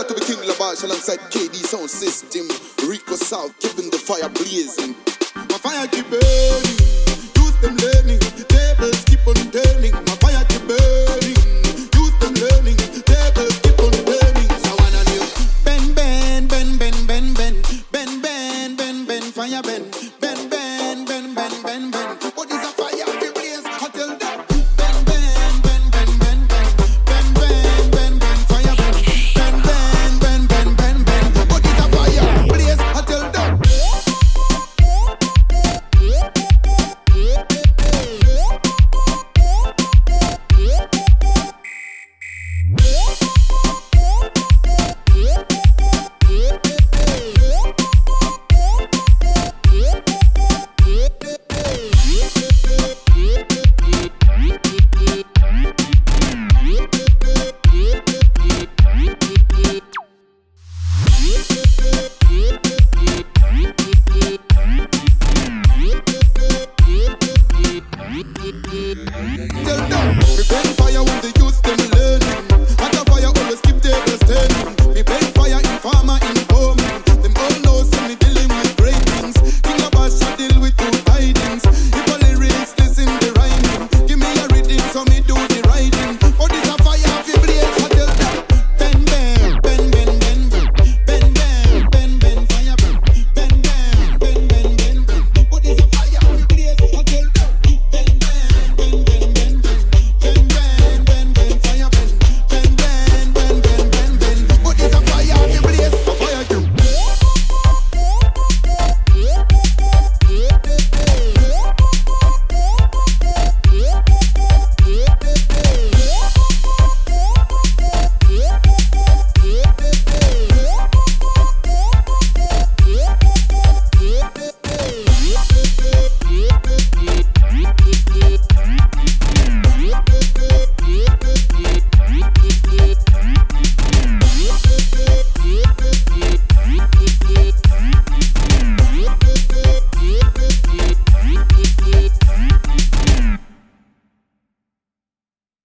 out to the King Labash alongside KD Sound System, Rico South, keeping the fire blazing. My fire keep burning, Youth them learning, tables keep on turning. My fire keep burning, Youth them learning, tables keep on turning. So I wanna do Ben Ben Ben Ben Ben Ben Ben Ben Ben Ben Fire Ben Ben